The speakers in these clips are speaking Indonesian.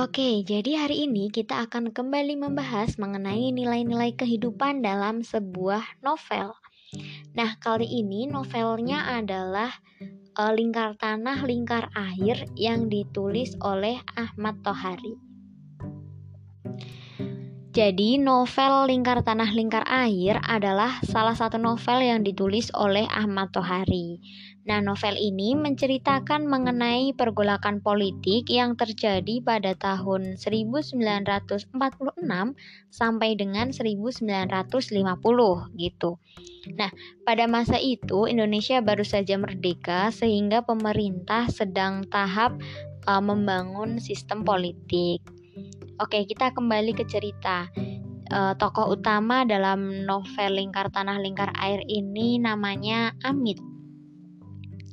Oke, jadi hari ini kita akan kembali membahas mengenai nilai-nilai kehidupan dalam sebuah novel. Nah, kali ini novelnya adalah uh, Lingkar Tanah, Lingkar Air yang ditulis oleh Ahmad Tohari. Jadi, novel Lingkar Tanah Lingkar Air adalah salah satu novel yang ditulis oleh Ahmad Tohari. Nah, novel ini menceritakan mengenai pergolakan politik yang terjadi pada tahun 1946 sampai dengan 1950 gitu. Nah, pada masa itu Indonesia baru saja merdeka sehingga pemerintah sedang tahap uh, membangun sistem politik. Oke, kita kembali ke cerita. Uh, tokoh utama dalam novel Lingkar Tanah Lingkar Air ini namanya Amit.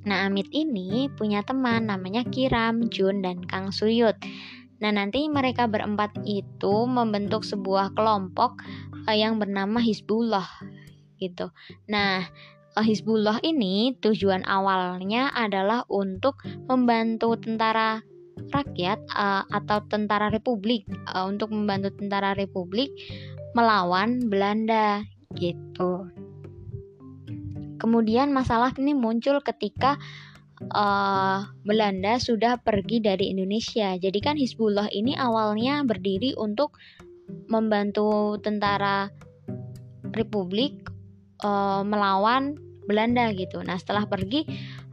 Nah, Amit ini punya teman namanya Kiram, Jun, dan Kang Suyut. Nah, nanti mereka berempat itu membentuk sebuah kelompok uh, yang bernama Hizbullah gitu. Nah, uh, Hizbullah ini tujuan awalnya adalah untuk membantu tentara rakyat uh, atau tentara republik untuk membantu tentara republik melawan Belanda gitu. Kemudian masalah ini muncul ketika uh, Belanda sudah pergi dari Indonesia. Jadi kan Hizbullah ini awalnya berdiri untuk membantu tentara Republik uh, melawan Belanda gitu. Nah setelah pergi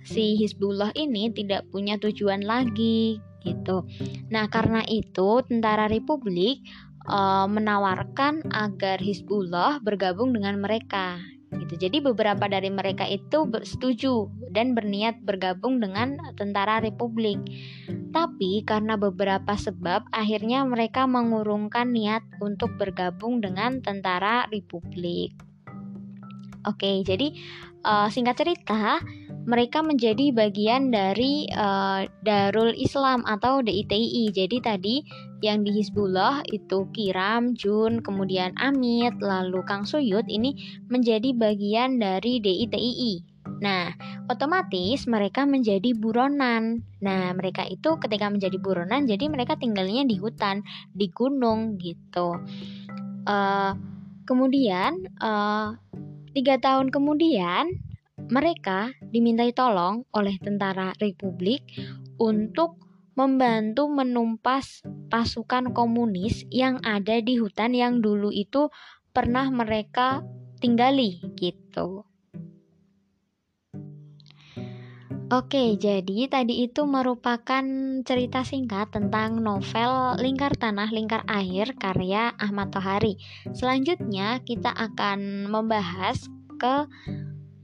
si Hizbullah ini tidak punya tujuan lagi gitu. Nah karena itu tentara Republik uh, menawarkan agar Hizbullah bergabung dengan mereka gitu. Jadi beberapa dari mereka itu setuju dan berniat bergabung dengan tentara Republik. Tapi karena beberapa sebab akhirnya mereka mengurungkan niat untuk bergabung dengan tentara Republik. Oke, jadi uh, singkat cerita, mereka menjadi bagian dari uh, Darul Islam atau DITI. Jadi tadi yang di Hizbullah itu Kiram, Jun, kemudian Amit, lalu Kang Suyut ini menjadi bagian dari DITI. Nah, otomatis mereka menjadi buronan. Nah, mereka itu ketika menjadi buronan, jadi mereka tinggalnya di hutan, di gunung gitu. Uh, kemudian, uh, tiga tahun kemudian, mereka dimintai tolong oleh tentara Republik untuk membantu menumpas pasukan komunis yang ada di hutan yang dulu itu pernah mereka tinggali gitu. Oke, jadi tadi itu merupakan cerita singkat tentang novel Lingkar Tanah Lingkar Air karya Ahmad Tohari. Selanjutnya kita akan membahas ke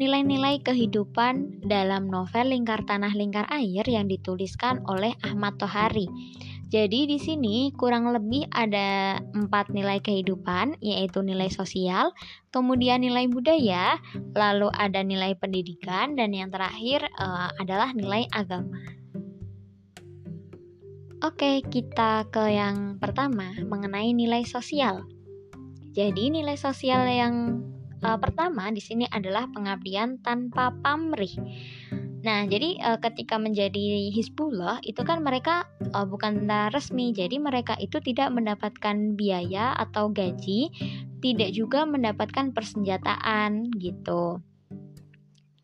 nilai-nilai kehidupan dalam novel Lingkar Tanah Lingkar Air yang dituliskan oleh Ahmad Tohari. Jadi di sini kurang lebih ada empat nilai kehidupan, yaitu nilai sosial, kemudian nilai budaya, lalu ada nilai pendidikan, dan yang terakhir uh, adalah nilai agama. Oke, kita ke yang pertama mengenai nilai sosial. Jadi nilai sosial yang uh, pertama di sini adalah pengabdian tanpa pamrih. Nah, jadi uh, ketika menjadi Hizbullah itu kan mereka uh, bukan resmi, jadi mereka itu tidak mendapatkan biaya atau gaji, tidak juga mendapatkan persenjataan gitu.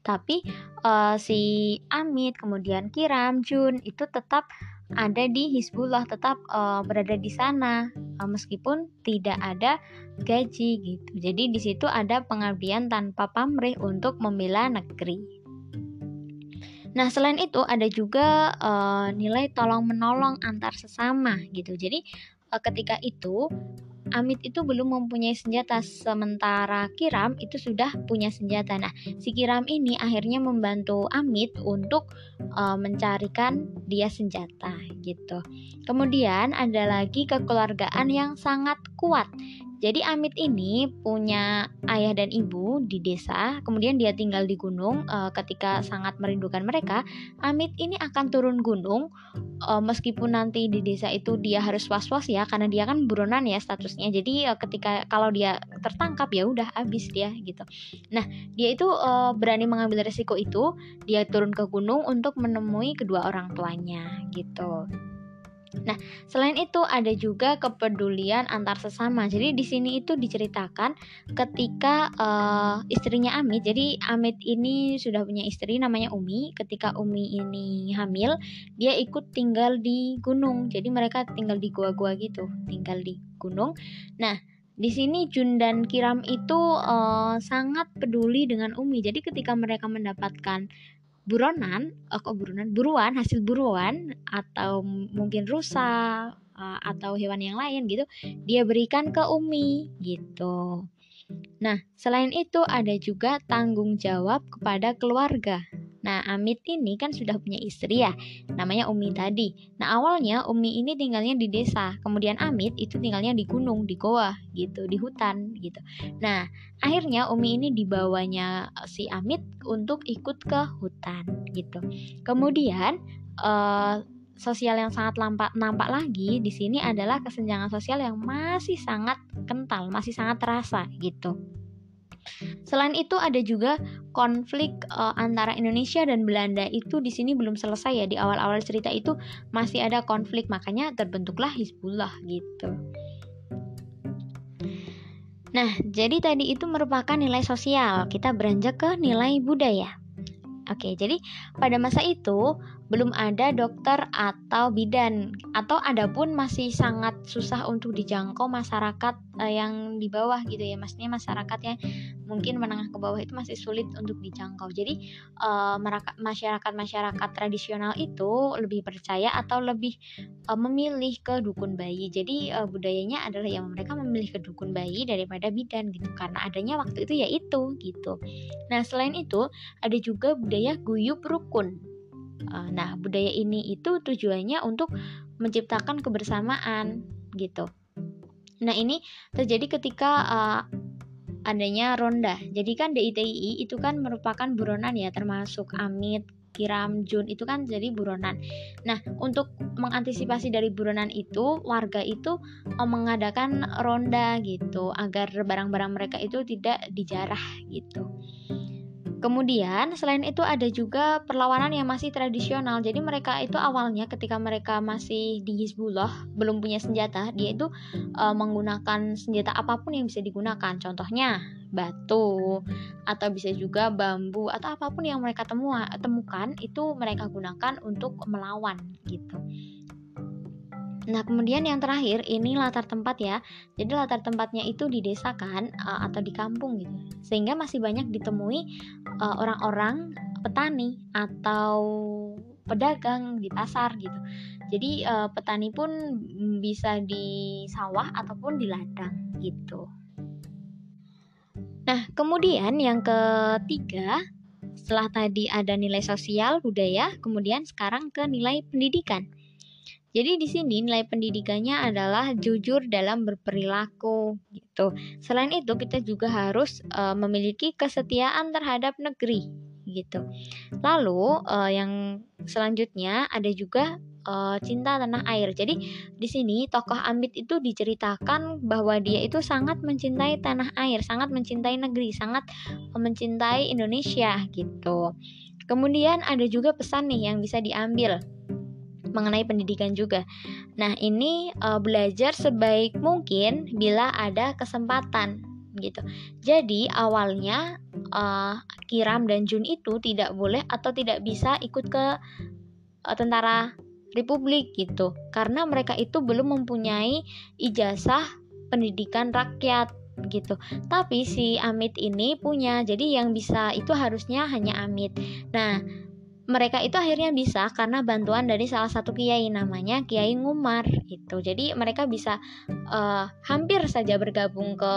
Tapi uh, si Amit, kemudian Kiram, Jun itu tetap ada di Hizbullah tetap uh, berada di sana uh, meskipun tidak ada gaji gitu. Jadi di situ ada pengabdian tanpa pamrih untuk membela negeri. Nah, selain itu ada juga uh, nilai tolong menolong antar sesama gitu. Jadi uh, ketika itu Amit itu belum mempunyai senjata sementara Kiram itu sudah punya senjata. Nah, si Kiram ini akhirnya membantu Amit untuk uh, mencarikan dia senjata gitu. Kemudian ada lagi kekeluargaan yang sangat kuat. Jadi Amit ini punya ayah dan ibu di desa, kemudian dia tinggal di gunung. E, ketika sangat merindukan mereka, Amit ini akan turun gunung, e, meskipun nanti di desa itu dia harus was-was ya, karena dia kan buronan ya statusnya. Jadi e, ketika kalau dia tertangkap ya udah habis dia gitu. Nah dia itu e, berani mengambil resiko itu, dia turun ke gunung untuk menemui kedua orang tuanya gitu. Nah, selain itu ada juga kepedulian antar sesama. Jadi di sini itu diceritakan ketika uh, istrinya Amit. Jadi Amit ini sudah punya istri namanya Umi. Ketika Umi ini hamil, dia ikut tinggal di gunung. Jadi mereka tinggal di gua-gua gitu, tinggal di gunung. Nah, di sini Jun dan Kiram itu uh, sangat peduli dengan Umi. Jadi ketika mereka mendapatkan buronan, oh kok buronan, buruan, hasil buruan atau mungkin rusa uh, atau hewan yang lain gitu, dia berikan ke Umi gitu. Nah, selain itu ada juga tanggung jawab kepada keluarga. Nah, Amit ini kan sudah punya istri ya, namanya Umi tadi. Nah, awalnya Umi ini tinggalnya di desa, kemudian Amit itu tinggalnya di gunung, di goa gitu, di hutan gitu. Nah, akhirnya Umi ini dibawanya si Amit untuk ikut ke hutan gitu. Kemudian uh, sosial yang sangat lampak, nampak lagi di sini adalah kesenjangan sosial yang masih sangat kental, masih sangat terasa gitu. Selain itu ada juga konflik uh, antara Indonesia dan Belanda itu di sini belum selesai ya di awal-awal cerita itu masih ada konflik makanya terbentuklah Hizbullah gitu. Nah, jadi tadi itu merupakan nilai sosial. Kita beranjak ke nilai budaya. Oke, jadi pada masa itu belum ada dokter atau bidan atau ada pun masih sangat susah untuk dijangkau masyarakat uh, yang di bawah gitu ya. Maksudnya masyarakat yang mungkin menengah ke bawah itu masih sulit untuk dijangkau. Jadi uh, masyarakat-masyarakat tradisional itu lebih percaya atau lebih uh, memilih ke dukun bayi. Jadi uh, budayanya adalah yang mereka memilih ke dukun bayi daripada bidan gitu karena adanya waktu itu ya itu gitu. Nah, selain itu ada juga budaya guyup rukun. Uh, nah, budaya ini itu tujuannya untuk menciptakan kebersamaan gitu. Nah, ini terjadi ketika uh, adanya ronda. Jadi kan DITI itu kan merupakan buronan ya termasuk Amit, Kiram, Jun itu kan jadi buronan. Nah, untuk mengantisipasi dari buronan itu, warga itu eh, mengadakan ronda gitu agar barang-barang mereka itu tidak dijarah gitu. Kemudian selain itu ada juga perlawanan yang masih tradisional. Jadi mereka itu awalnya ketika mereka masih di Hizbullah belum punya senjata, dia itu e, menggunakan senjata apa pun yang bisa digunakan. Contohnya batu atau bisa juga bambu atau apa pun yang mereka temua, temukan itu mereka gunakan untuk melawan gitu. Nah, kemudian yang terakhir ini latar tempat ya. Jadi latar tempatnya itu di desa kan uh, atau di kampung gitu. Sehingga masih banyak ditemui orang-orang uh, petani atau pedagang di pasar gitu. Jadi uh, petani pun bisa di sawah ataupun di ladang gitu. Nah, kemudian yang ketiga, setelah tadi ada nilai sosial, budaya, kemudian sekarang ke nilai pendidikan. Jadi di sini nilai pendidikannya adalah jujur dalam berperilaku gitu. Selain itu kita juga harus uh, memiliki kesetiaan terhadap negeri gitu. Lalu uh, yang selanjutnya ada juga uh, cinta tanah air. Jadi di sini tokoh Amit itu diceritakan bahwa dia itu sangat mencintai tanah air, sangat mencintai negeri, sangat mencintai Indonesia gitu. Kemudian ada juga pesan nih yang bisa diambil mengenai pendidikan juga. Nah, ini uh, belajar sebaik mungkin bila ada kesempatan gitu. Jadi awalnya uh, Kiram dan Jun itu tidak boleh atau tidak bisa ikut ke uh, tentara Republik gitu karena mereka itu belum mempunyai ijazah pendidikan rakyat gitu. Tapi si Amit ini punya. Jadi yang bisa itu harusnya hanya Amit. Nah, mereka itu akhirnya bisa karena bantuan dari salah satu kiai namanya Kiai Ngumar gitu. Jadi mereka bisa uh, hampir saja bergabung ke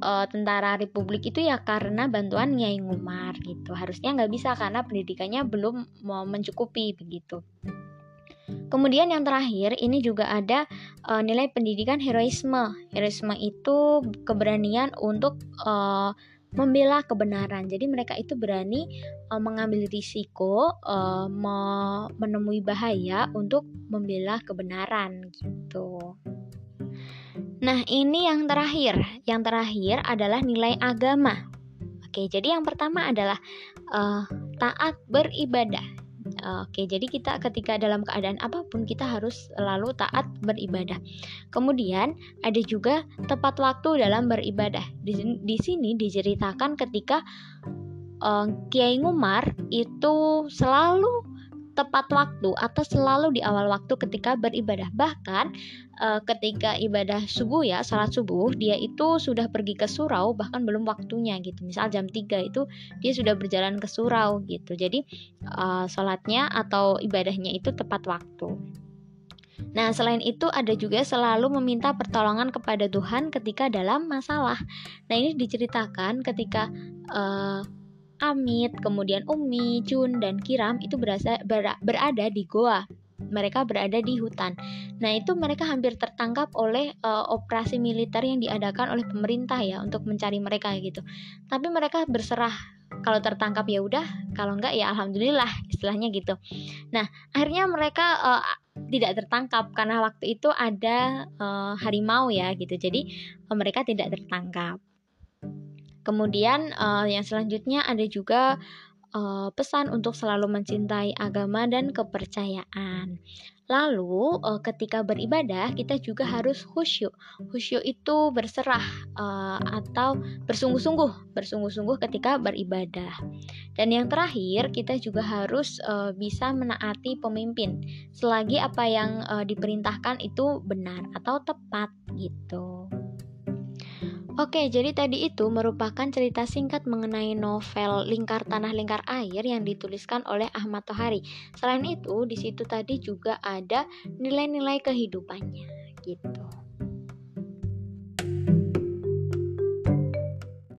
uh, tentara Republik itu ya karena bantuan Kiai Ngumar gitu. Harusnya nggak bisa karena pendidikannya belum mau mencukupi begitu. Kemudian yang terakhir ini juga ada uh, nilai pendidikan heroisme. Heroisme itu keberanian untuk uh, membela kebenaran. Jadi mereka itu berani uh, mengambil risiko uh, me menemui bahaya untuk membela kebenaran gitu. Nah, ini yang terakhir. Yang terakhir adalah nilai agama. Oke, jadi yang pertama adalah uh, taat beribadah. Oke, jadi kita ketika dalam keadaan apa pun kita harus selalu taat beribadah. Kemudian ada juga tepat waktu dalam beribadah. Di, di sini diceritakan ketika uh, Kiai Ngumar itu selalu tepat waktu atau selalu di awal waktu ketika beribadah. Bahkan uh, ketika ibadah subuh ya, salat subuh, dia itu sudah pergi ke surau bahkan belum waktunya gitu. Misal jam 3 itu dia sudah berjalan ke surau gitu. Jadi uh, salatnya atau ibadahnya itu tepat waktu. Nah, selain itu ada juga selalu meminta pertolongan kepada Tuhan ketika dalam masalah. Nah, ini diceritakan ketika uh, Amit, kemudian Umi, Jun, dan Kiram itu berasa, ber, berada di goa. Mereka berada di hutan. Nah, itu mereka hampir tertangkap oleh uh, operasi militer yang diadakan oleh pemerintah ya untuk mencari mereka gitu. Tapi mereka berserah kalau tertangkap ya udah, kalau enggak ya alhamdulillah istilahnya gitu. Nah, akhirnya mereka uh, tidak tertangkap karena waktu itu ada uh, harimau ya gitu. Jadi uh, mereka tidak tertangkap. Kemudian uh, yang selanjutnya ada juga uh, pesan untuk selalu mencintai agama dan kepercayaan. Lalu uh, ketika beribadah kita juga harus khusyuk. Khusyuk itu berserah uh, atau bersungguh-sungguh, bersungguh-sungguh ketika beribadah. Dan yang terakhir kita juga harus uh, bisa menaati pemimpin selagi apa yang uh, diperintahkan itu benar atau tepat gitu. Oke, jadi tadi itu merupakan cerita singkat mengenai novel Lingkar Tanah Lingkar Air yang dituliskan oleh Ahmad Tohari. Selain itu, di situ tadi juga ada nilai-nilai kehidupannya gitu.